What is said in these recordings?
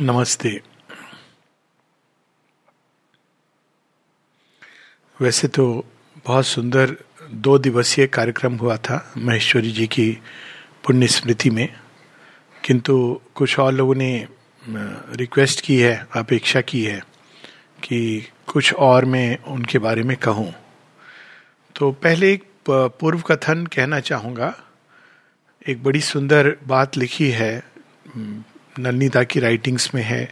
नमस्ते। वैसे तो बहुत सुंदर दो दिवसीय कार्यक्रम हुआ था महेश्वरी जी की पुण्य स्मृति में, किंतु कुछ और लोगों ने रिक्वेस्ट की है, अपेक्षा की है कि कुछ और मैं उनके बारे में कहूँ। तो पहले एक पूर्व कथन कहना चाहूँगा। एक बड़ी सुंदर बात लिखी है नलनीता की राइटिंग्स में है।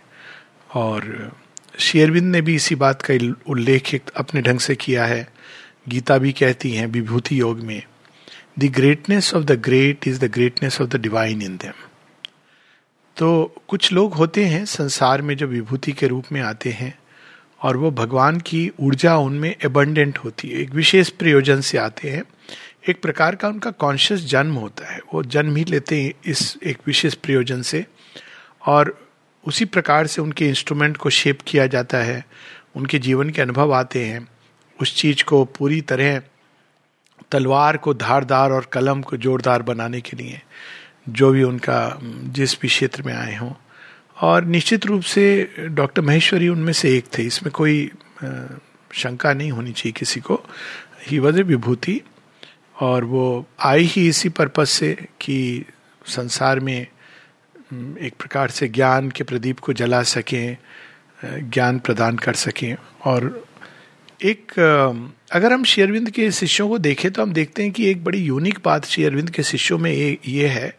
और शेरविंद ने भी इसी बात का उल्लेख अपने ढंग से किया है। गीता भी कहती हैं, विभूति योग में the greatness of the great is the greatness of the divine in them तो कुछ लोग होते हैं संसार में जो विभूति के रूप में आते हैं, और वो भगवान की ऊर्जा उनमें एबंडेंट होती है। एक विशेष प्रयोजन से आते हैं। एक प्रकार का उनका कॉन्शियस जन्म होता है। वो जन्म ही लेते हैं इस एक विशेष प्रयोजन से। और उसी प्रकार से उनके इंस्ट्रूमेंट को शेप किया जाता है। उनके जीवन के अनुभव आते हैं। उस चीज़ को पूरी तरह तलवार को धारदार और कलम को जोरदार बनाने के लिए, जो भी उनका, जिस भी क्षेत्र में आए हों। और निश्चित रूप से डॉक्टर महेश्वरी उनमें से एक थे। इसमें कोई शंका नहीं होनी चाहिए किसी को। ही वज विभूति और वो आई ही इसी पर्पज से कि संसार में एक प्रकार से ज्ञान के प्रदीप को जला सकें ज्ञान प्रदान कर सकें। और एक अगर हम शेयरविंद के शिष्यों को देखें तो हम देखते हैं कि एक बड़ी यूनिक बात शेयरविंद के शिष्यों में ये है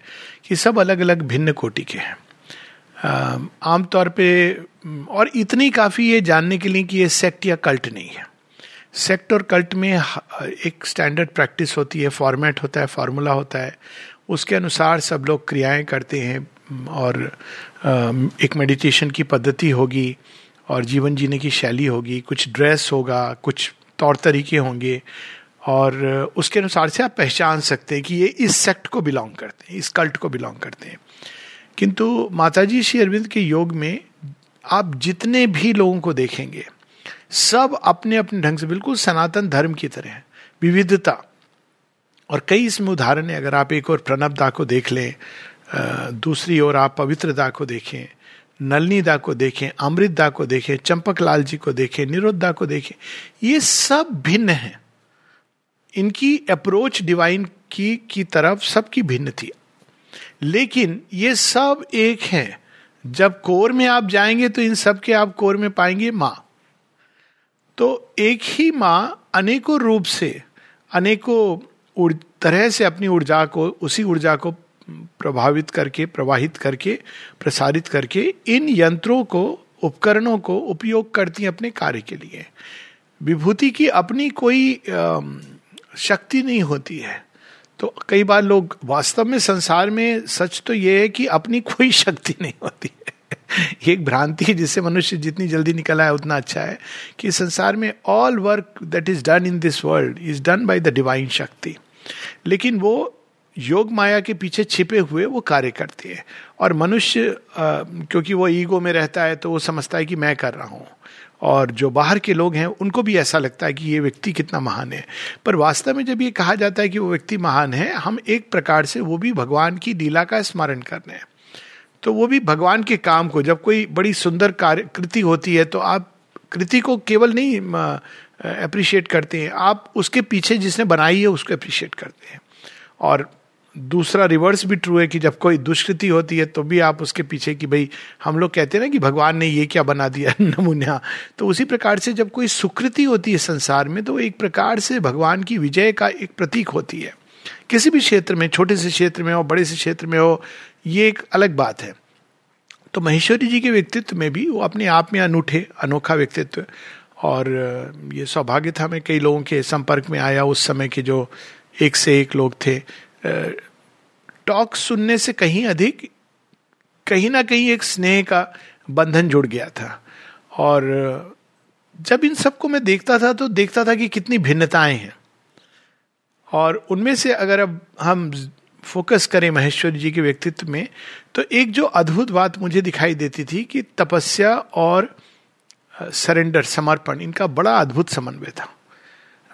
कि सब अलग अलग भिन्न कोटि के हैं। आमतौर पे, और इतनी काफ़ी ये जानने के लिए कि ये सेक्ट या कल्ट नहीं है। सेक्ट और कल्ट में एक स्टैंडर्ड प्रैक्टिस होती है फॉर्मेट होता है फॉर्मूला होता है। उसके अनुसार सब लोग क्रियाएँ करते हैं और एक मेडिटेशन की पद्धति होगी और जीवन जीने की शैली होगी, कुछ ड्रेस होगा, कुछ तौर तरीके होंगे और उसके अनुसार से आप पहचान सकते हैं कि ये इस सेक्ट को बिलोंग करते हैं, इस कल्ट को बिलोंग करते हैं। किंतु माताजी श्री अरविंद के योग में आप जितने भी लोगों को देखेंगे, सब अपने अपने ढंग से, बिल्कुल सनातन धर्म की तरह विविधता। और कई इसमें उदाहरण है, अगर आप एक और प्रणबदा को देख लें दूसरी ओर आप पवित्रदा को देखें नलनीदा को देखें अमृतदा को देखें, चंपक लाल जी को देखें निरुद्धा को देखें, ये सब भिन्न हैं। इनकी अप्रोच डिवाइन की की तरफ़ सबकी भिन्न थी। लेकिन ये सब एक हैं। जब कोर में आप जाएँगे तो इन सब के आप कोर में पाएँगे माँ। तो एक ही माँ अनेकों रूप से, अनेकों तरह से अपनी ऊर्जा को, उसी ऊर्जा को प्रभावित करके, प्रवाहित करके, प्रसारित करके इन यंत्रों को, उपकरणों को उपयोग करती हैं अपने कार्य के लिए। विभूति की अपनी कोई शक्ति नहीं होती है। तो कई बार लोग वास्तव में संसार में सच तो ये है कि अपनी कोई शक्ति नहीं होती है। एक भ्रांति है जिससे मनुष्य जितनी जल्दी निकला है उतना अच्छा है कि संसार में all work that is done in this world is done by the divine शक्ति। लेकिन वो योग माया के पीछे छिपे हुए वो कार्य करती है। और मनुष्य क्योंकि वो ईगो में रहता है तो वो समझता है कि मैं कर रहा हूँ। और जो बाहर के लोग हैं, उनको भी ऐसा लगता है कि ये व्यक्ति कितना महान है। पर वास्तव में जब ये कहा जाता है कि वो व्यक्ति महान है, हम एक प्रकार से वो भी भगवान की लीला का स्मरण कर रहे हैं। तो वो भी भगवान के काम को, जब कोई बड़ी सुंदर कार्य, कृति होती है तो आप कृति को केवल नहीं अप्रिशिएट करते हैं। आप उसके पीछे जिसने बनाई है, उसको अप्रिशिएट करते हैं। और दूसरा रिवर्स भी ट्रू है कि जब कोई दुष्कृति होती है तो भी आप उसके पीछे कि भाई, हम लोग कहते हैं ना कि भगवान ने ये क्या बना दिया नमूना। तो उसी प्रकार से जब कोई सुकृति होती है संसार में तो एक प्रकार से भगवान की विजय का एक प्रतीक होती है। किसी भी क्षेत्र में, छोटे से क्षेत्र में हो, बड़े से क्षेत्र में हो, ये एक अलग बात है। तो महेश्वरी जी के व्यक्तित्व में भी वो अपने आप में अनूठे, अनोखा व्यक्तित्व। और ये सौभाग्य था मैं कई लोगों के संपर्क में आया उस समय के जो एक से एक लोग थे। टॉक सुनने से कहीं अधिक, कहीं ना कहीं एक स्नेह का बंधन जुड़ गया था। और जब इन सबको मैं देखता था तो देखता था कि कितनी भिन्नताएँ हैं। और उनमें से अगर अब हम फोकस करें महेश्वरी जी के व्यक्तित्व में तो एक जो अद्भुत बात मुझे दिखाई देती थी कि तपस्या और सरेंडर, समर्पण, इनका बड़ा अद्भुत समन्वय था।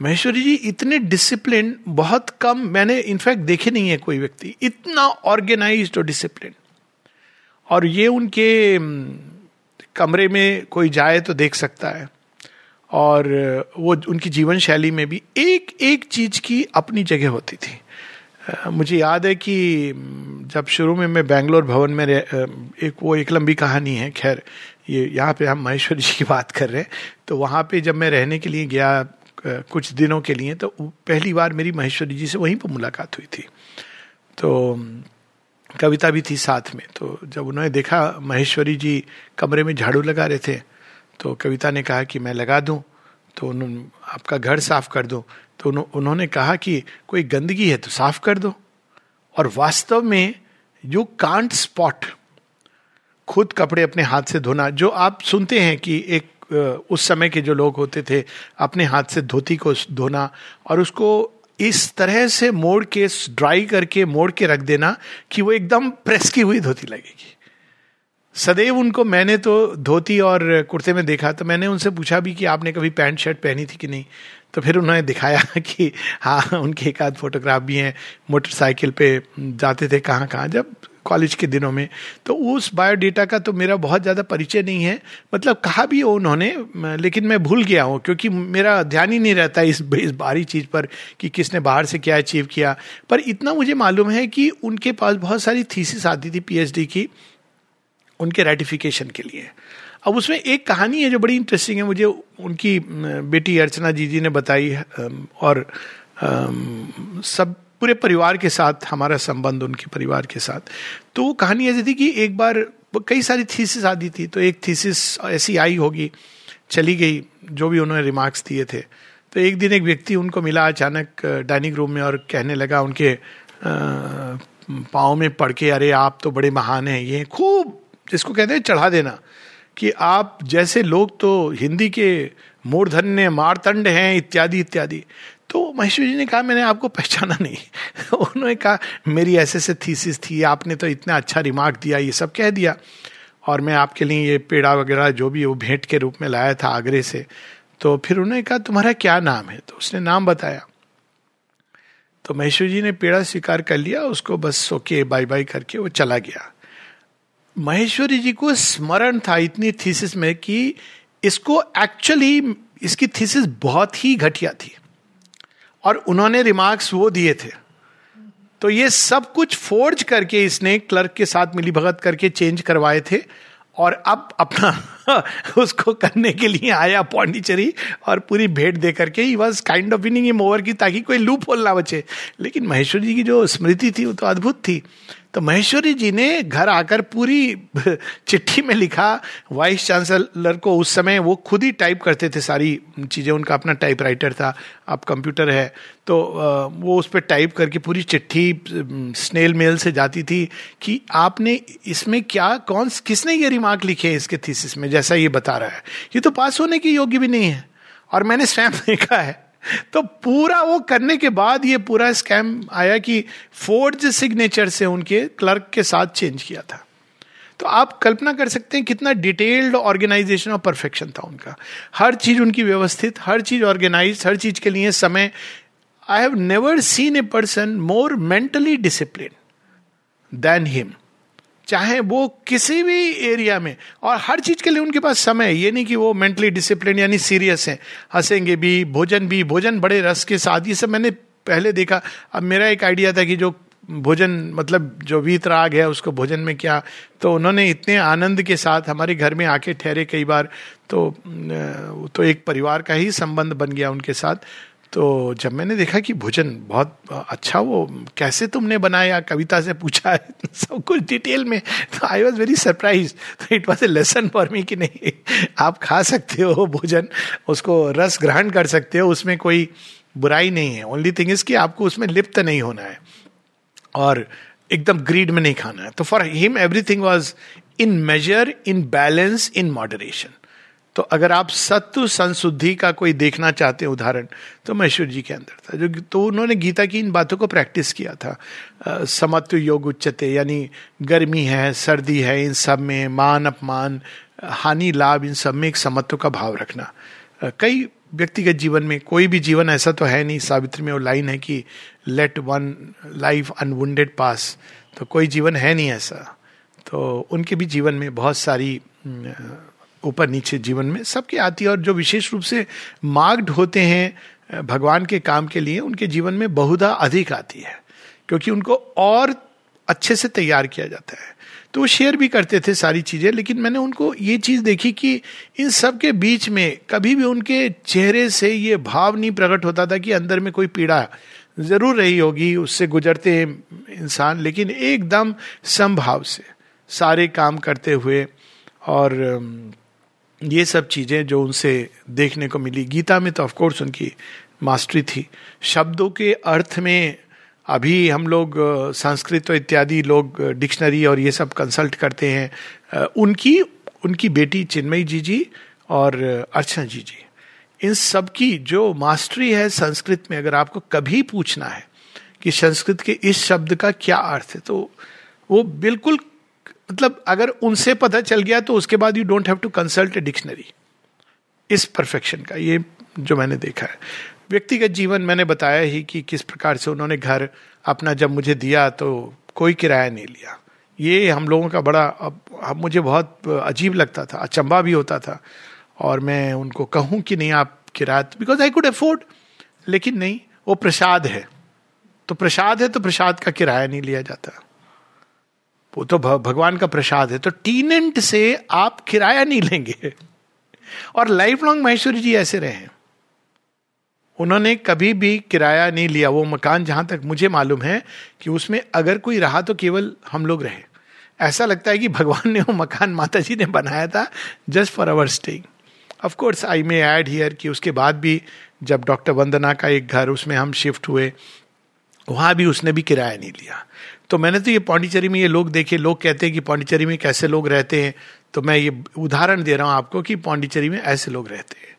महेश्वरी जी, इतने डिसिप्लिन बहुत कम मैंने इनफैक्ट देखे नहीं है कोई व्यक्ति। इतना ऑर्गेनाइज और डिसिप्लिन और ये उनके कमरे में कोई जाए तो देख सकता है। और वो उनकी जीवन शैली में भी एक एक चीज़ की अपनी जगह होती थी। मुझे याद है कि जब शुरू में मैं बेंगलोर भवन में एक, वो एक लंबी कहानी है, खैर, ये यहाँ पे हम महेश्वर जी की बात कर रहे हैं। तो वहाँ पे जब मैं रहने के लिए गया कुछ दिनों के लिए तो पहली बार मेरी महेश्वरी जी से वहीं पर मुलाकात हुई थी। तो कविता भी थी साथ में। तो जब उन्होंने देखा महेश्वरी जी कमरे में झाड़ू लगा रहे थे तो कविता ने कहा कि मैं लगा दूँ तो उन्होंने आपका घर साफ़ कर दो। तो उन्होंने कहा कि कोई गंदगी है तो साफ़ कर दो। और वास्तव में यू कांट स्पॉट खुद कपड़े अपने हाथ से धोना, जो आप सुनते हैं कि एक उस समय के जो लोग होते थे, अपने हाथ से धोती को धोना और उसको इस तरह से मोड़ के, ड्राई करके, मोड़ के रख देना कि वो एकदम प्रेस की हुई धोती लगेगी। सदैव उनको मैंने तो धोती और कुर्ते में देखा तो मैंने उनसे पूछा भी कि आपने कभी पैंट शर्ट पहनी थी कि नहीं? तो फिर उन्होंने दिखाया कि हाँ उनके एक आध फोटोग्राफ भी हैं, मोटरसाइकिल पे जाते थे कहाँ कहाँ जब कॉलेज के दिनों में। तो उस बायोडेटा का तो मेरा बहुत ज़्यादा परिचय नहीं है। मतलब कहा भी हो उन्होंने, लेकिन मैं भूल गया हूँ, क्योंकि मेरा ध्यान ही नहीं रहता इस इस बारी चीज़ पर कि किसने बाहर से क्या अचीव किया। पर इतना मुझे मालूम है कि उनके पास बहुत सारी थीसिस आती थी पीएचडी की, उनके रेटिफिकेशन के लिए। अब उसमें एक कहानी है जो बड़ी इंटरेस्टिंग है, मुझे उनकी बेटी अर्चना जी जी ने बताई और सब पूरे परिवार के साथ, हमारा संबंध उनके परिवार के साथ। तो वो कहानी ऐसी थी कि एक बार कई सारी थीसिस आती थी तो एक थीसिस ऐसी आई होगी, चली गई, जो भी उन्होंने रिमार्क्स दिए थे। तो एक दिन एक व्यक्ति उनको मिला अचानक डाइनिंग रूम में और कहने लगा, उनके पाँव में पड़ के, अरे, आप तो बड़े महान हैं, ये खूब, जिसको कहते हैं, चढ़ा देना। कि आप जैसे लोग तो हिंदी के मूर्धन्य, मारतंड हैं, इत्यादि इत्यादि। तो महेश्वर जी ने कहा, मैंने आपको पहचाना नहीं. उन्होंने कहा, मेरी ऐसे ऐसे थीसिस थी, आपने तो इतना अच्छा रिमार्क दिया, ये सब कह दिया। और मैं आपके लिए ये पेड़ा वगैरह जो भी वो भेंट के रूप में लाया था आगरे से। तो फिर उन्होंने कहा, तुम्हारा क्या नाम है? तो उसने नाम बताया। तो महेश्वर जी ने पेड़ा स्वीकार कर लिया, उसको बस ओके बाय बाय करके वो चला गया। महेश्वरी जी को स्मरण था इतनी थीसिस में कि इसको एक्चुअली इसकी थीसिस बहुत ही घटिया थी। और उन्होंने रिमार्क्स वो दिए थे। तो ये सब कुछ फोर्ज करके इसने क्लर्क के साथ मिली भगत करके चेंज करवाए थे और अब अपना उसको करने के लिए आया पौंडीचेरी और पूरी भेंट दे करके he was kind of winning him over की ताकि कोई लूप होल ना बचे। लेकिन महेश्वर जी की जो स्मृति थी वो तो अद्भुत थी। तो महेश्वरी जी ने घर आकर पूरी चिट्ठी में लिखा, वाइस चांसलर को उस समय वो खुद ही टाइप करते थे सारी चीज़ें, उनका अपना टाइप राइटर था, अब कंप्यूटर है। तो वो उस पर टाइप करके पूरी चिट्ठी स्नेल मेल से जाती थी कि आपने इसमें क्या, कौन किसने ये रिमार्क लिखे हैं इसके थीसिस में, जैसा ये बता रहा है। ये तो पास होने के योग्य भी नहीं है। और मैंने स्वयं देखा है तो पूरा वो करने के बाद ये पूरा स्कैम आया कि फोर्ज सिग्नेचर से उनके क्लर्क के साथ चेंज किया था। तो आप कल्पना कर सकते हैं कितना डिटेल्ड ऑर्गेनाइजेशन और परफेक्शन था उनका। हर चीज़ उनकी व्यवस्थित, हर चीज़ ऑर्गेनाइज हर चीज़ के लिए समय। I have never seen a person more mentally discipline than him चाहे वो किसी भी एरिया में, और हर चीज़ के लिए उनके पास समय है। ये नहीं कि वो मेंटली डिसिप्लिन यानी सीरियस है। हंसेंगे भी, भोजन भी, भोजन बड़े रस के साथ, ये सब मैंने पहले देखा। अब मेरा एक आइडिया था कि जो भोजन मतलब जो वीत राग है, उसको भोजन में क्या? तो उन्होंने इतने आनंद के साथ हमारे घर में आके ठहरे कई बार। तो तो एक परिवार का ही संबंध बन गया उनके साथ। तो जब मैंने देखा कि भोजन बहुत अच्छा वो कैसे तुमने बनाया, कविता से पूछा सब कुछ डिटेल में तो आई वॉज़ वेरी सरप्राइज़ तो it was a lesson for me कि नहीं, आप खा सकते हो भोजन, उसको रस ग्रहण कर सकते हो, उसमें कोई बुराई नहीं है। ओनली थिंग इज़ कि आपको उसमें लिप्त नहीं होना है, और एकदम ग्रीड में नहीं खाना है। तो for him everything was in measure in balance in moderation तो अगर आप सत्व संशुद्धि का कोई देखना चाहते हैं उदाहरण तो महेश्वर जी के अंदर था। जो तो उन्होंने गीता की इन बातों को प्रैक्टिस किया था। समत्व योग उच्चते, यानी गर्मी है, सर्दी है, इन सब में मान अपमान, हानि लाभ, इन सब में एक समत्व का भाव रखना। कई व्यक्तिगत जीवन में कोई भी जीवन ऐसा तो है नहीं, सावित्री में वो लाइन है कि let one life unwounded pass तो कोई जीवन है नहीं ऐसा। तो उनके भी जीवन में बहुत सारी ऊपर नीचे जीवन में सबके आती है। और जो विशेष रूप से मार्क्ड होते हैं भगवान के काम के लिए, उनके जीवन में बहुधा अधिक आती है, क्योंकि उनको और अच्छे से तैयार किया जाता है। तो वो शेयर भी करते थे सारी चीज़ें, लेकिन मैंने उनको ये चीज़ देखी कि इन सब के बीच में कभी भी उनके चेहरे से ये भाव नहीं प्रकट होता था कि अंदर में कोई पीड़ा ज़रूर रही होगी, उससे गुजरते हैं इंसान, लेकिन एकदम संभाव से सारे काम करते हुए और ये सब चीज़ें जो उनसे देखने को मिली। गीता में तो ऑफकोर्स उनकी मास्टरी थी। शब्दों के अर्थ में अभी हम लोग, संस्कृत इत्यादि लोग डिक्शनरी और ये सब कंसल्ट करते हैं। उनकी उनकी बेटी चिन्मयी जी जी और अर्चना जी जी। इन सब की जो मास्टरी है संस्कृत में, अगर आपको कभी पूछना है कि संस्कृत के इस शब्द का क्या अर्थ है तो वो बिल्कुल मतलब अगर उनसे पता चल गया तो उसके बाद you don't have to consult a dictionary इस परफेक्शन का ये जो मैंने देखा है। व्यक्तिगत जीवन मैंने बताया ही कि किस प्रकार से उन्होंने घर अपना जब मुझे दिया तो कोई किराया नहीं लिया। ये हम लोगों का बड़ा अब, मुझे बहुत अजीब लगता था अचंबा भी होता था। और मैं उनको कहूँ कि नहीं आप किराया बिकॉज़ आई कुड अफोर्ड लेकिन नहीं वो प्रसाद है। तो प्रसाद है तो प्रसाद का किराया नहीं लिया जाता। वो तो भगवान का प्रसाद है तो टीनेंट से आप किराया नहीं लेंगे। और लाइफ लॉन्ग महेश्वरी जी ऐसे रहे उन्होंने कभी भी किराया नहीं लिया। वो मकान जहाँ तक मुझे मालूम है कि उसमें अगर कोई रहा तो केवल हम लोग रहे। ऐसा लगता है कि भगवान ने वो मकान माता जी ने बनाया था just for our staying of course I may add here कि उसके बाद भी जब डॉक्टर वंदना का एक घर उसमें हम शिफ्ट हुए, वहाँ भी उसने भी किराया नहीं लिया। तो मैंने तो ये पांडिचेरी में ये लोग देखे, लोग कहते हैं कि पाण्डिचेरी में कैसे लोग रहते हैं। तो मैं ये उदाहरण दे रहा हूँ आपको कि पाण्डिचेरी में ऐसे लोग रहते हैं।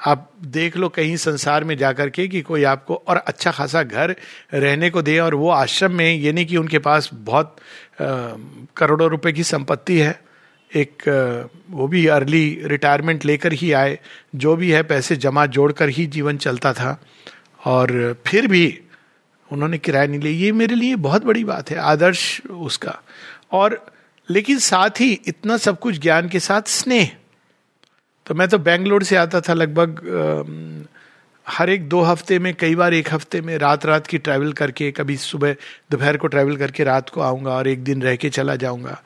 आप देख लो कहीं संसार में जाकर के कि कोई आपको और अच्छा खासा घर रहने को दे और वो आश्रम में, ये नहीं कि उनके पास बहुत करोड़ों रुपए की संपत्ति है। एक वो भी अर्ली रिटायरमेंट लेकर ही आए, जो भी है पैसे जमा जोड़कर ही जीवन चलता था। और फिर भी उन्होंने किराया नहीं लिया। ये मेरे लिए बहुत बड़ी बात है, आदर्श उसका। और लेकिन साथ ही इतना सब कुछ ज्ञान के साथ स्नेह। तो मैं तो बेंगलोर से आता था लगभग हर एक दो हफ़्ते में, कई बार एक हफ़्ते में रात रात की ट्रैवल करके, कभी सुबह, दोपहर को ट्रैवल करके रात को आऊँगा और एक दिन रह के चला जाऊँगा।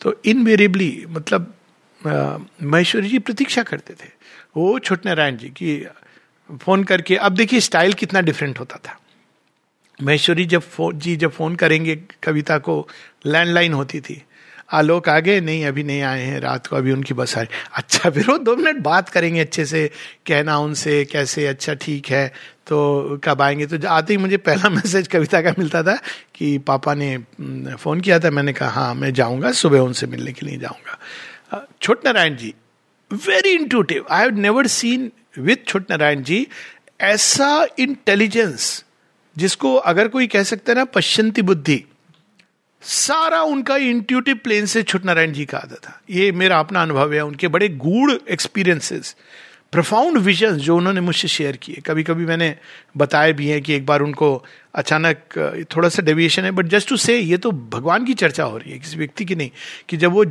तो इनवेरिएबली मतलब महेश्वरी जी प्रतीक्षा करते थे। वो छोट नारायण जी की, फ़ोन करके, अब देखिए स्टाइल कितना डिफरेंट होता था। महेश्वरी जब फ़ोन जी जब फ़ोन करेंगे, कविता को, लैंडलाइन होती थी। आलोक आ गए नहीं, अभी नहीं आए हैं, रात को अभी उनकी बस आई। अच्छा फिर वो दो मिनट बात करेंगे अच्छे से, कहना उनसे, कैसे अच्छा ठीक है तो कब आएँगे? तो आते ही मुझे पहला मैसेज कविता का मिलता था कि पापा ने फ़ोन किया था, मैंने कहा हाँ मैं जाऊँगा, सुबह उनसे मिलने के लिए जाऊँगा। Chhot Narayan ji very intuitive I have never seen with Chhot Narayan ji ऐसा इंटेलिजेंस जिसको अगर कोई कह सकता है ना पश्चंती बुद्धि, सारा उनका इंट्यूटिव प्लेन से छुट नारायण जी का आता था। ये मेरा अपना अनुभव है, उनके बड़े गूढ़ एक्सपीरियंसेस प्रफाउंड विजन जो उन्होंने मुझसे शेयर किए। कभी कभी मैंने बताया भी है कि एक बार उनको अचानक थोड़ा सा डेविएशन है बट जस्ट टू से ये तो भगवान की चर्चा हो रही है, किसी व्यक्ति की नहीं, कि जब वो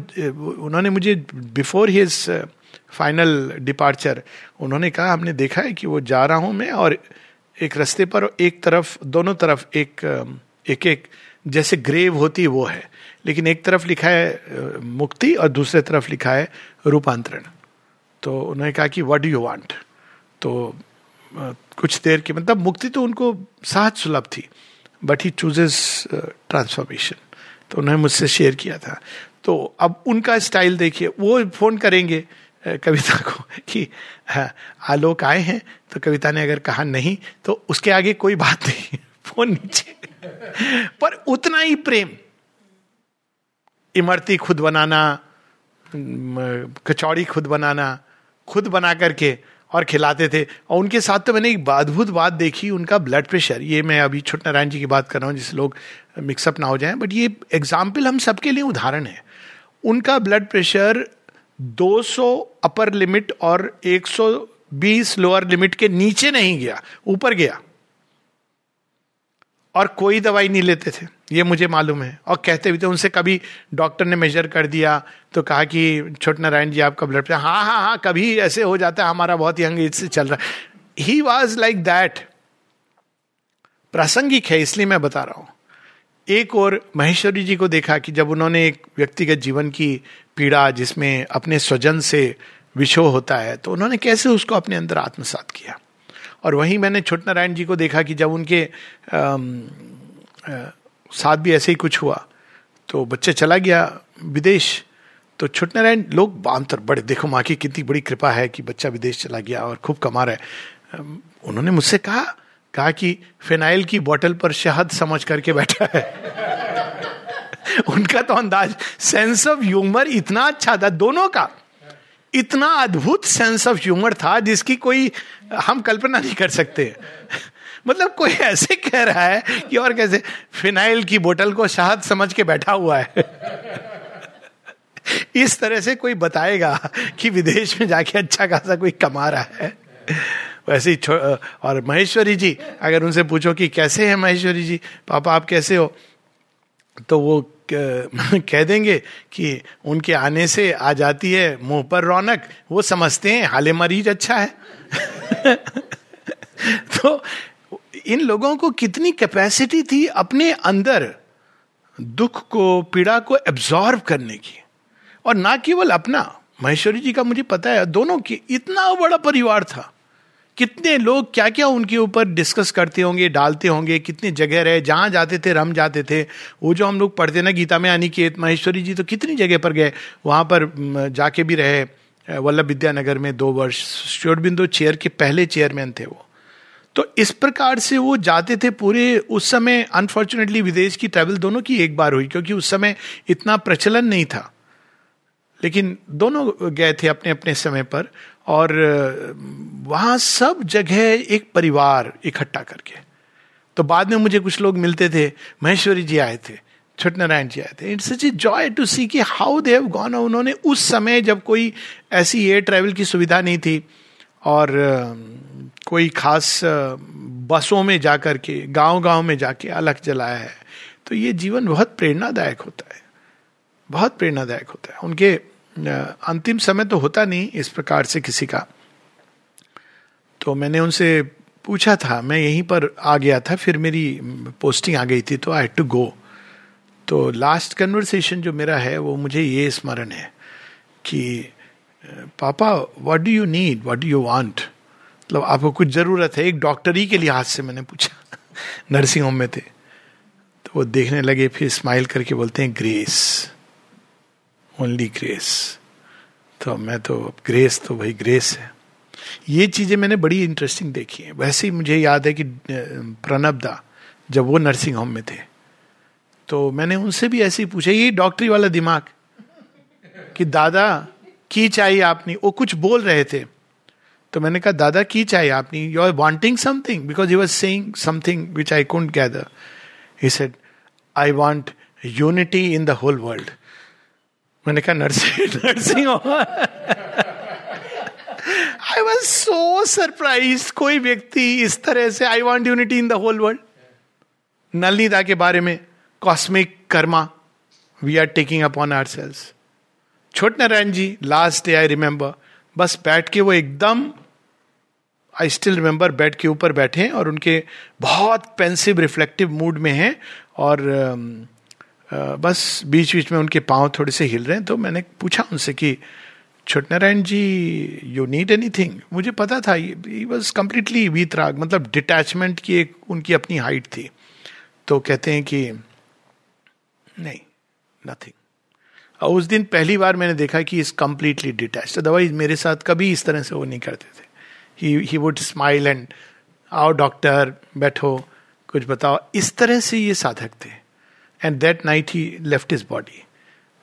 उन्होंने मुझे बिफोर हिज फाइनल डिपार्चर उन्होंने कहा, हमने देखा है कि वो जा रहा हूँ मैं और एक रस्ते पर एक तरफ़, दोनों तरफ़ एक एक एक, जैसे ग्रेव होती वो है। लेकिन एक तरफ़ लिखा है मुक्ति और दूसरे तरफ़ लिखा है रूपांतरण। तो उन्होंने कहा कि वट डू यू वांट तो कुछ देर की मतलब मुक्ति तो उनको सहज सुलभ थी बट ही चूजेस ट्रांसफॉर्मेशन तो उन्होंने मुझसे शेयर किया था। तो अब उनका स्टाइल देखिए, वो फ़ोन करेंगे। कविता को कि आलोक आए हैं तो कविता ने अगर कहा नहीं तो उसके आगे कोई बात नहीं, फ़ोन नीचे। पर उतना ही प्रेम। इमरती खुद बनाना कचौड़ी खुद बनाना, खुद बना करके और खिलाते थे। और उनके साथ तो मैंने एक अद्भुत बात देखी, उनका ब्लड प्रेशर ये मैं अभी छोट नारायण जी की बात कर रहा हूँ, जिससे लोग मिक्सअप ना हो जाए बट ये एग्ज़ाम्पल हम सबके लिए उदाहरण है। उनका ब्लड प्रेशर 200 अपर लिमिट और 120 लोअर लिमिट के नीचे नहीं गया, ऊपर गया। और कोई दवाई नहीं लेते थे, ये मुझे मालूम है। और कहते भी थे, उनसे कभी डॉक्टर ने मेजर कर दिया तो कहा कि छोट नारायण जी, आपका ब्लड प्रेशर हाँ हाँ हाँ कभी ऐसे हो जाता है, हमारा बहुत यंग एज से चल रहा है। ही वॉज़ लाइक दैट प्रासंगिक है, इसलिए मैं बता रहा हूँ। एक और महेश्वरी जी को देखा कि जब उन्होंने एक व्यक्तिगत जीवन की पीड़ा जिसमें अपने स्वजन से विषो होता है तो उन्होंने कैसे उसको अपने अंदर आत्मसात किया? और वहीं मैंने छोट नारायण जी को देखा कि जब उनके आ, साथ भी ऐसे ही कुछ हुआ तो बच्चे चला गया विदेश तो छोट नारायण लोग बांतर बड़े देखो माँ की कितनी बड़ी कृपा है कि बच्चा विदेश चला गया और खूब कमा रहा है। उन्होंने मुझसे कहा कहा कि फिनाइल की बोतल पर शहद समझ करके बैठा है। उनका तो अंदाज सेंस ऑफ़ ह्यूमर इतना अच्छा था, दोनों का। इतना अद्भुत सेंस ऑफ़ ह्यूमर था जिसकी कोई हम कल्पना नहीं कर सकते। मतलब कोई ऐसे कह रहा है कि और कैसे, फिनाइल की बोतल को शहद समझ के बैठा हुआ है। इस तरह से कोई बताएगा कि विदेश में जाके अच्छा खासा कोई कमा रहा है। वैसे ही और महेश्वरी जी, अगर उनसे पूछो कि कैसे है महेश्वरी जी, पापा आप कैसे हो? तो वो कह देंगे कि उनके आने से आ जाती है मुँह पर रौनक। वो समझते हैं, हाले मरीज़ अच्छा है। तो इन लोगों को कितनी कैपेसिटी थी अपने अंदर दुख को, पीड़ा को एब्जॉर्व करने की। और ना केवल अपना, महेश्वरी जी का मुझे पता है, दोनों की, इतना बड़ा परिवार था। कितने लोग क्या क्या उनके ऊपर डिस्कस करते होंगे, डालते होंगे, कितने जगह रहे, जहाँ जाते थे रम जाते थे। वो जो हम लोग पढ़ते ना गीता में, अनिकेत, महेश्वरी जी तो कितनी जगह पर गए? वहाँ पर जाके भी रहे वल्लभ विद्यानगर में दो वर्ष। श्योरबिंदु चेयर के पहले चेयरमैन थे वो। तो इस प्रकार से वो जाते थे पूरे, उस समय अनफॉर्चुनेटली विदेश की ट्रैवल दोनों की एक बार हुई, क्योंकि उस समय इतना प्रचलन नहीं था। लेकिन दोनों गए थे अपने अपने समय पर। और वहाँ सब जगह एक परिवार इकट्ठा करके। तो बाद में मुझे कुछ लोग मिलते थे, महेश्वरी जी आए थे, छोट नारायण जी आए थे। It's such a joy to see कि हाउ दे हैव गॉन उन्होंने उस समय जब कोई ऐसी एयर ट्रैवल की सुविधा नहीं थी और कोई खास बसों में जाकर के गाँव गाँव में जाके अलग जलाया है। तो ये जीवन बहुत प्रेरणादायक होता है। बहुत प्रेरणादायक होता है। उनके अंतिम समय तो होता नहीं इस प्रकार से किसी का। तो मैंने उनसे पूछा था, मैं यहीं पर आ गया था, फिर मेरी पोस्टिंग आ गई थी तो आई टू गो तो लास्ट कन्वर्सेशन जो मेरा है, वो मुझे ये स्मरण है कि पापा what do you need what do you want मतलब आपको कुछ ज़रूरत है, एक डॉक्टरी के लिहाज से मैंने पूछा, नर्सिंग होम में थे। तो वो देखने लगे, फिर स्माइल करके बोलते हैं ग्रेस ओनली ग्रेस तो मैं तो ग्रेस तो भाई ग्रेस है। ये चीज़ें मैंने बड़ी इंटरेस्टिंग देखी है। वैसे ही मुझे याद है कि प्रणब दा, जब वो नर्सिंग होम में थे। तो मैंने उनसे भी ऐसे ही पूछा, ये डॉक्टरी वाला दिमाग, कि दादा, की चाहिए आपने? वो कुछ बोल रहे थे। तो मैंने कहा, दादा, की चाहिए आपने? You are wanting something because you are saying something which I couldn't gather he said I want unity in the whole world मैंने कहा nursing nursing I was so surprise कोई व्यक्ति इस तरह से I want unity in the whole world नलनीदा के बारे में cosmic karma we are taking upon ourselves Chhot Narayan ji last day I remember बस बैठ के वो एकदम आई स्टिल रिमेंबर बेड के ऊपर बैठे और उनके बहुत पेंसिव रिफ्लेक्टिव मूड में हैं और uh, बस बीच बीच में उनके पाँव थोड़े से हिल रहे हैं तो मैंने पूछा उनसे कि Chhotnarayan ji you need anything मुझे पता था ही वॉज़ कम्प्लीटली वीतराग मतलब डिटैचमेंट की एक, उनकी अपनी हाइट थी। तो कहते हैं कि, नहीं नथिंग और उस दिन पहली बार मैंने देखा कि इज़ कम्प्लीटली डिटैच अदरवाइज़ मेरे साथ कभी इस तरह से वो नहीं करते थे। ही वुड स्माइल एंड आओ डॉक्टर बैठो, कुछ बताओ। इस तरह से ये साधक थे। And that night he left his body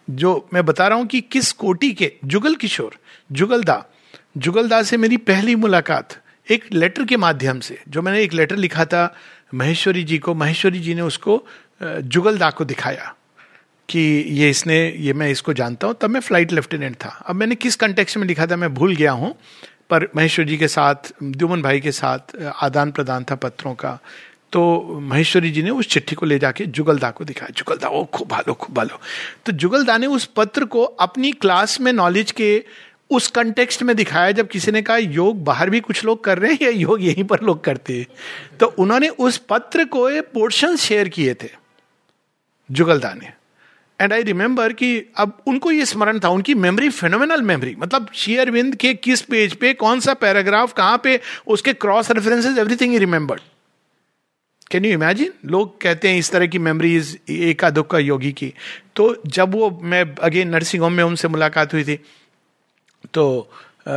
जो मैं बता रहा हूँ कि किस कोटि के, जुगल किशोर जुगलदा जुगलदा से मेरी पहली मुलाकात एक लेटर के माध्यम से, जो मैंने एक लेटर लिखा था महेश्वरी जी को, महेश्वरी जी ने उसको जुगलदा को दिखाया कि ये इसने, ये मैं इसको जानता हूँ। तब मैं फ़्लाइट लेफ्टिनेंट था। अब मैंने किस कंटेक्स में लिखा था मैं भूल गया हूँ, पर महेश्वर जी के साथ द्युमन भाई के साथ आदान प्रदान था पत्रों का तो महेश्वरी जी ने उस चिट्ठी को ले जाके जुगलदा को दिखाया। जुगलदा, ओ, खूब भालो खूब भालो। तो जुगलदा ने उस पत्र को अपनी क्लास में नॉलेज के उस कंटेक्स्ट में दिखाया, जब किसी ने कहा, योग, बाहर भी कुछ लोग कर रहे हैं या योग यहीं पर लोग करते हैं? तो उन्होंने उस पत्र को पोर्शन शेयर किए थे, जुगलदा ने। एंड आई रिमेंबर कि अब उनको ये स्मरण था, उनकी मेमोरी फेनोमिनल मेमोरी मतलब शेयरविंद के किस पेज पे, कौन सा पैराग्राफ कहाँ पे, उसके cross references everything he remembered can you imagine लोग कहते हैं इस तरह की मेमोरीज एका दुक्का योगी की। तो जब वो मैं अगेन नर्सिंग होम में उनसे मुलाकात हुई थी तो आ,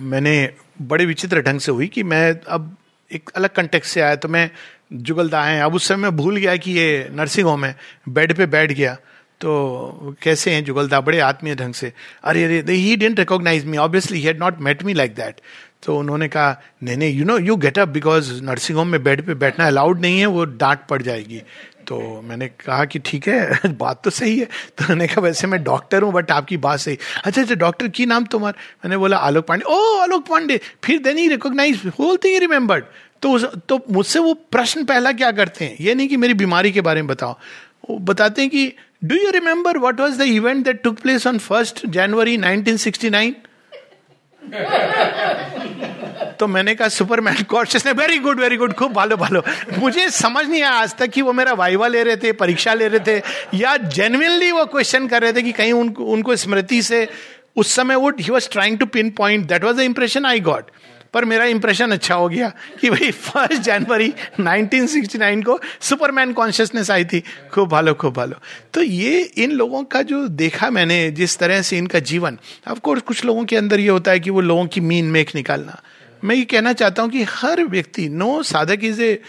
मैंने बड़े विचित्र ढंग से हुई कि मैं अब एक अलग कंटेक्स से आया तो मैं जुगलदा है अब उस समय मैं भूल गया कि ये नर्सिंग होम है। बेड पे बैठ गया। तो कैसे हैं जुगलदा बड़े आत्मीय ढंग से। अरे अरे he didn't recognize me obviously he had not met me like that तो उन्होंने कहा, नहीं नहीं you know you get up because nursing home में बेड पे बैठना अलाउड नहीं है, वो डांट पड़ जाएगी। तो मैंने कहा कि, ठीक है, बात तो सही है। तो उन्होंने कहा, वैसे मैं डॉक्टर हूँ बट आपकी बात सही। अच्छा अच्छा डॉक्टर की नाम तुम्हारा मैंने बोला, आलोक पांडे। ओ, आलोक पांडे! फिर then he recognize whole thing remembered तो तो मुझसे वो प्रश्न पहला क्या करते हैं? ये नहीं कि मेरी बीमारी के बारे में बताओ। वो बताते हैं कि do you remember what was the event that took place on first January 1969 तो मैंने कहा, सुपरमैन कॉन्शियस ने वेरी गुड वेरी गुड खूब भालो भालो. मुझे समझ नहीं आया आज तक कि वो मेरा वाइवा ले रहे थे, परीक्षा ले रहे थे, या जेन्युनली वो क्वेश्चन कर रहे थे कि कहीं उनको उनको स्मृति से उस समय वो he was trying to pin point that was the impression I got पर मेरा इंप्रेशन अच्छा हो गया कि भाई फ़र्स्ट जनवरी 1969 को सुपरमैन कॉन्शियसनेस आई थी। खूब भालो खूब भालो। तो ये इन लोगों का जो देखा मैंने, जिस तरह से इनका जीवन ऑफकोर्स कुछ लोगों के अंदर ये होता है कि वो लोगों की मीन मेक निकालना। मैं ये कहना चाहता हूँ कि हर व्यक्ति no sadhak is a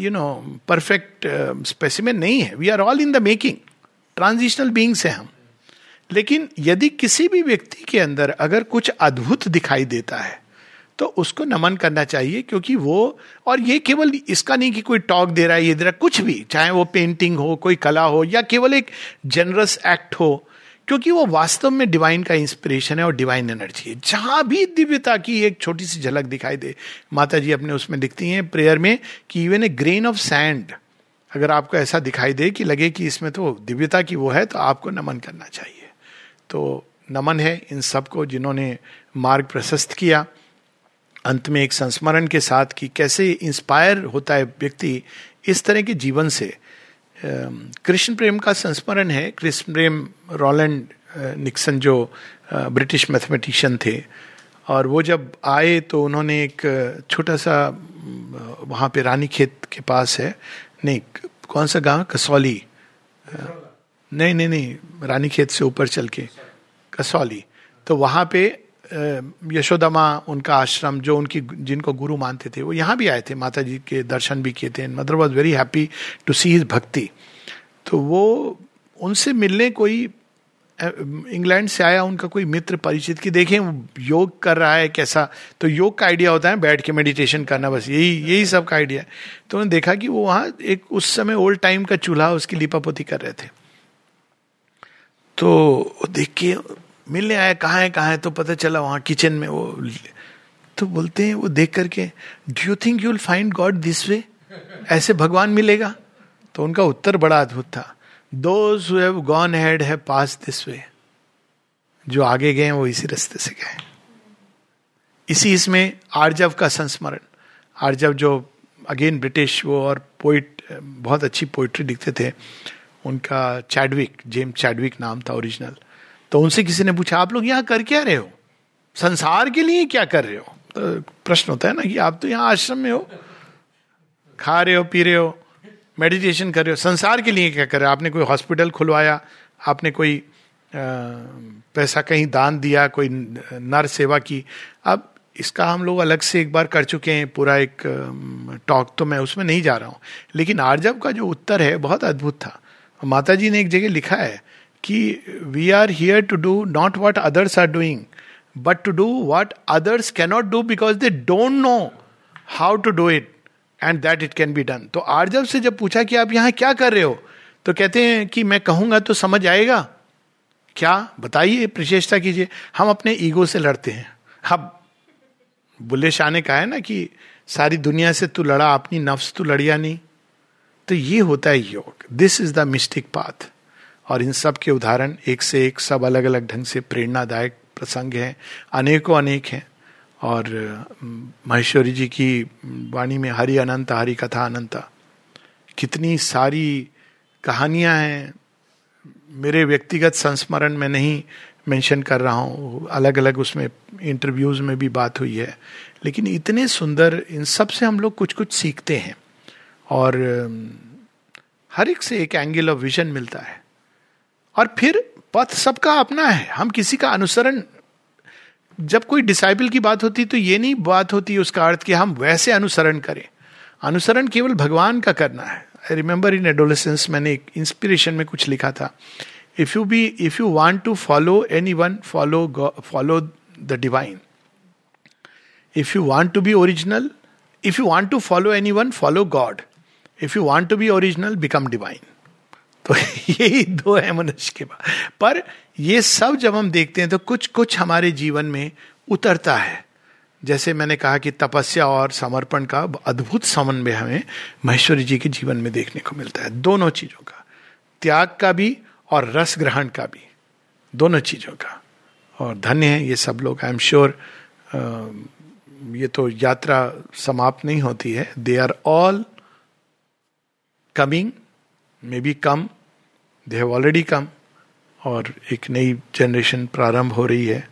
you know perfect specimen नहीं है। We are all in the making transitional beings हैं हम। लेकिन यदि किसी भी व्यक्ति के अंदर अगर कुछ अद्भुत दिखाई देता है तो उसको नमन करना चाहिए, क्योंकि वो, और ये केवल इसका नहीं कि कोई टॉक दे रहा है ये दे रहा कुछ भी, चाहे वो पेंटिंग हो, कोई कला हो, या केवल एक जनरस एक्ट हो, क्योंकि वो वास्तव में डिवाइन का इंस्पिरेशन है और डिवाइन एनर्जी है। जहाँ भी दिव्यता की एक छोटी सी झलक दिखाई दे माता जी अपने उसमें लिखती हैं प्रेयर में कि even a grain of sand अगर आपको ऐसा दिखाई दे कि लगे कि इसमें तो दिव्यता की वो है तो आपको नमन करना चाहिए। तो नमन है इन सबको जिन्होंने मार्ग प्रशस्त किया। अंत में एक संस्मरण के साथ कि कैसे इंस्पायर होता है व्यक्ति इस तरह के जीवन से। कृष्ण प्रेम का संस्मरण है। कृष्ण प्रेम रोलैंड निक्सन जो ब्रिटिश मैथमेटिशियन थे। और वो जब आए तो उन्होंने एक छोटा सा वहाँ पे रानी खेत के पास है। नहीं कौन सा गाँव? कसौली। नहीं नहीं नहीं रानी खेत से ऊपर चल के। कसौली। तो वहाँ पे यशोदा माँ उनका आश्रम, जो उनकी, जिनको गुरु मानते थे, वो यहाँ भी आए थे माता जी के दर्शन भी किए थे mother was very happy to see his bhakti तो वो, उनसे मिलने कोई इंग्लैंड से आया, उनका कोई मित्र परिचित कि देखें योग कर रहा है कैसा? तो योग का आइडिया होता है, बैठ के मेडिटेशन करना, बस यही यही सब का आइडिया तो उन्होंने देखा कि वो वहाँ एक, उस समय ओल्ड टाइम का चूल्हा उसकी लिपापोती कर रहे थे। तो देख के मिलने आया कहाँ है कहाँ है तो पता चला वहाँ किचन में वो तो बोलते हैं, वो देख करके do you think you will find God this way ऐसे भगवान मिलेगा? तो उनका उत्तर बड़ा अद्भुत था दोज हैव गॉन हेड है पास दिस वे जो आगे गए वो इसी रास्ते से गए। इसी इसमें आर्जव का संस्मरण। आर्जव जो अगेन ब्रिटिश वो और पोइट बहुत अच्छी पोइट्री लिखते थे। उनका चैडविक जेम चैडविक नाम था ओरिजिनल तो उनसे किसी ने पूछा, आप लोग यहाँ कर क्या रहे हो? संसार के लिए क्या कर रहे हो? तो प्रश्न होता है ना कि आप तो यहाँ आश्रम में हो, खा रहे हो, पी रहे हो मेडिटेशन कर रहे हो, संसार के लिए क्या कर रहे हो? आपने कोई हॉस्पिटल खुलवाया? आपने कोई पैसा कहीं दान दिया, कोई नर सेवा की? अब इसका हम लोग अलग से एक बार कर चुके हैं, पूरा एक टॉक तो मैं उसमें नहीं जा रहा हूँ। लेकिन आर्जव का जो उत्तर है, बहुत अद्भुत था। माता जी ने एक जगह लिखा है कि we are here to do not what others are doing but to do what others cannot do because they don't know how to do it and that it can be done तो आर्जव से जब पूछा कि आप यहाँ क्या कर रहे हो तो कहते हैं कि मैं कहूँगा तो समझ आएगा। क्या? बताइए प्रचेष्टा कीजिए। हम अपने ईगो से लड़ते हैं। अब बुल्ले शाह ने कहा है ना कि सारी दुनिया से तू लड़ा, अपनी नफ्स, तू लड़िया नहीं। तो ये होता है योग। This is the mystic path और इन सब के उदाहरण एक से एक सब अलग अलग ढंग से प्रेरणादायक प्रसंग हैं, अनेकों अनेक हैं। और महेश्वरी जी की वाणी में हरि अनंत, हरि कथा अनंता। कितनी सारी कहानियाँ हैं। मेरे व्यक्तिगत संस्मरण में नहीं मेंशन कर रहा हूँ अलग अलग उसमें इंटरव्यूज़ में भी बात हुई है। लेकिन इतने सुंदर, इन सबसे हम लोग कुछ कुछ सीखते हैं। और हर एक से एक एंगल ऑफ़ विजन मिलता है। और फिर पथ सबका अपना है। हम किसी का अनुसरण, जब कोई डिसाइबल की बात होती तो ये नहीं बात होती उसका अर्थ कि हम वैसे अनुसरण करें। अनुसरण केवल भगवान का करना है। आई रिमेंबर इन एडोलेसेंस मैंने एक इंस्पिरेशन में कुछ लिखा था। If you be if you want to follow anyone follow follow the divine if you want to be original if you want to follow anyone follow God if you want to be original become divine तो यही दो है मनुष्य के पास पर ये सब जब हम देखते हैं तो कुछ कुछ हमारे जीवन में उतरता है। जैसे मैंने कहा कि तपस्या और समर्पण का अद्भुत समन्वय हमें महेश्वरी जी के जीवन में देखने को मिलता है, दोनों चीज़ों का। त्याग का भी और रस ग्रहण का भी, दोनों चीज़ों का। और धन्य है ये सब लोग आई एम श्योर ये तो यात्रा समाप्त नहीं होती है। They are all coming maybe come they have already come और एक नई जनरेशन प्रारंभ हो रही है,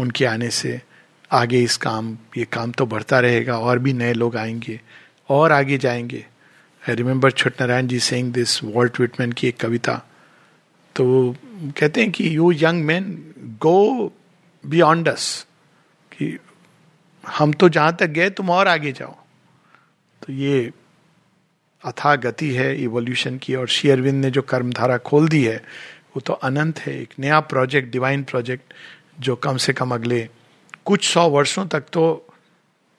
उनके आने से आगे इस काम, ये काम तो बढ़ता रहेगा, और भी नए लोग आएँगे, और आगे जाएँगे। I remember Chhot Narayan ji saying this Walt Whitman की एक कविता। तो कहते हैं कि you young man go beyond us कि, हम तो जहाँ तक गए, तुम और आगे जाओ। तो ये अथा गति है इवोल्यूशन की और शेयरविंद ने जो कर्मधारा खोल दी है, वो तो अनंत है। एक नया प्रोजेक्ट डिवाइन प्रोजेक्ट जो कम से कम अगले कुछ सौ वर्षों तक तो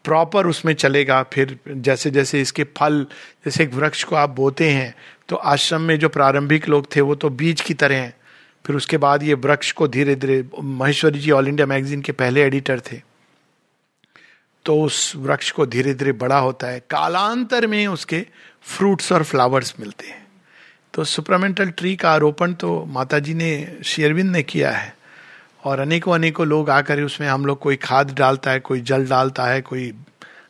प्रॉपर उसमें चलेगा। फिर जैसे जैसे इसके फल, जैसे एक वृक्ष को आप बोते हैं तो आश्रम में जो प्रारंभिक लोग थे, वो तो बीज की तरह हैं। फिर उसके बाद ये वृक्ष को धीरे धीरे Maheshwari ji All India magazine के पहले एडिटर थे। तो उस वृक्ष को धीरे धीरे बड़ा होता है। कालांतर में उसके फ्रूट्स और फ्लावर्स मिलते हैं। तो सुपरामेंटल ट्री का आरोपण तो माता जी ने शेरविंद ने किया है। और अनेकों अनेकों लोग आकर उसमें हम लोग कोई खाद डालता है, कोई जल डालता है, कोई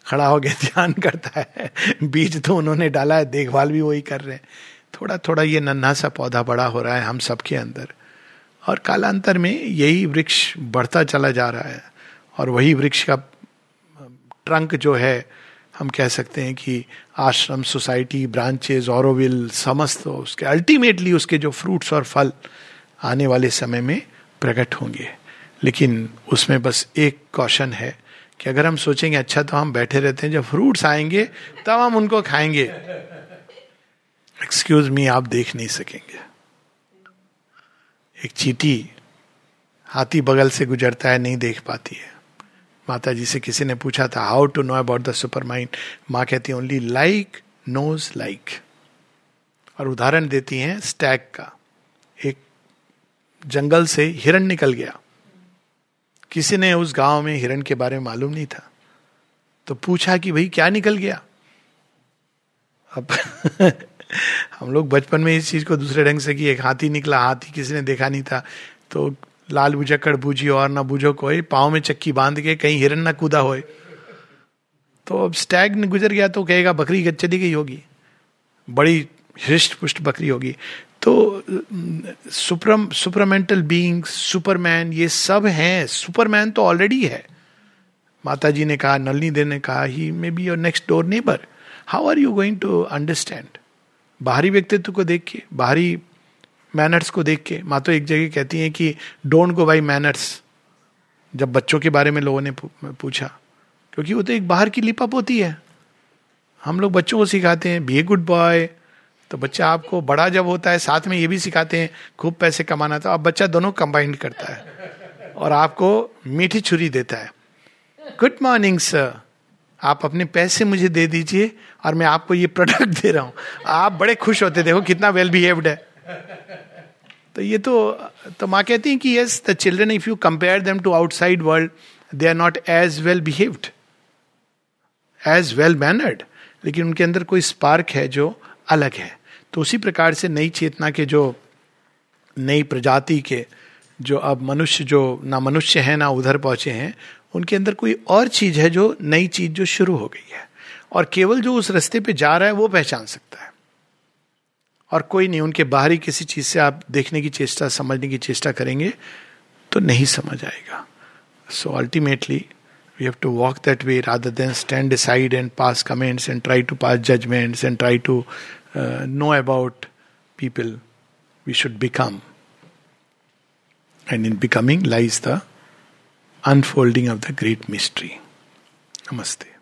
खड़ा हो गया ध्यान करता है। बीज तो उन्होंने डाला है, देखभाल भी वही कर रहे हैं। थोड़ा थोड़ा ये नन्हा सा पौधा बड़ा हो रहा है हम सबके अंदर। और कालांतर में यही वृक्ष बढ़ता चला जा रहा है। और वही वृक्ष का ट्रंक जो है, हम कह सकते हैं कि आश्रम, सोसाइटी ब्रांचेज औरविल समस्त उसके अल्टीमेटली उसके जो फ्रूट्स और फल आने वाले समय में प्रकट होंगे। लेकिन उसमें बस एक कौशन है कि अगर हम सोचेंगे अच्छा तो हम बैठे रहते हैं, जब फ्रूट्स आएँगे, तब हम उनको खाएँगे। एक्सक्यूज मी आप देख नहीं सकेंगे। एक चीटी हाथी बगल से गुजरता है, नहीं देख पाती है। माता जी से किसी ने पूछा था how to know about the supermind माँ कहती है ओनली लाइक नोज़ लाइक और उदाहरण देती हैं स्टैग का। एक जंगल से हिरण निकल गया। किसी ने उस गाँव में हिरण के बारे में मालूम नहीं था। तो पूछा कि भाई क्या निकल गया? अब हम लोग बचपन में इस चीज़ को दूसरे ढंग से कि एक हाथी निकला, हाथी किसी ने देखा नहीं था। तो लाल बुझक्कड़ बूझी, और ना बुझो कोई, पाँव में चक्की बाँध के कहीं हिरन ना कूदा होए। तो अब स्टैग गुजर गया तो कहेगा, बकरी चली गई होगी। बड़ी हृष्ट पुष्ट बकरी होगी। तो सुपरम, सुपरमेंटल बींग सुपरमैन, ये सब हैं। सुपरमैन तो ऑलरेडी है। माता जी ने कहा, नलनी दे ने कहा he may be your next door neighbour how are you going to understand बाहरी व्यक्तित्व को देख के बाहरी मैनर्स को देख के, माँ तो एक जगह कहती हैं कि डोंट गो बाई मैनर्स जब बच्चों के बारे में लोगों ने पूछा, क्योंकि वो तो एक बाहर की लिपअप होती है। हम लोग बच्चों को सिखाते हैं बी ए गुड बॉय तो बच्चा आपको बड़ा जब होता है, साथ में ये भी सिखाते हैं, खूब पैसे कमाना। तो अब बच्चा दोनों कंबाइंड करता है और आपको मीठी छुरी देता है। गुड मॉर्निंग सर आप अपने पैसे मुझे दे दीजिए और मैं आपको ये प्रोडक्ट दे रहा हूँ। आप बड़े खुश होते, देखो कितना वेल बिहेव्ड है। तो ये तो तो माँ कहती हैं कि yes the children if you compare them to outside world they are not as well behaved as well mannered लेकिन उनके अंदर कोई स्पार्क है जो अलग है। तो उसी प्रकार से नई चेतना के जो, नई प्रजाति के जो अब मनुष्य, जो ना मनुष्य है, ना उधर पहुँचे हैं, उनके अंदर कोई और चीज़ है जो नई चीज़ जो शुरू हो गई है। और केवल जो उस रास्ते पे जा रहा है, वो पहचान सकता है। और कोई नहीं, उनके बाहरी किसी चीज़ से आप देखने की चेष्टा, समझने की चेष्टा करेंगे तो नहीं समझ आएगा so ultimately we have to walk that way rather than stand decide and pass comments and try to pass judgements and try to know about people we should become and in becoming lies the unfolding of the great mystery. Namaste.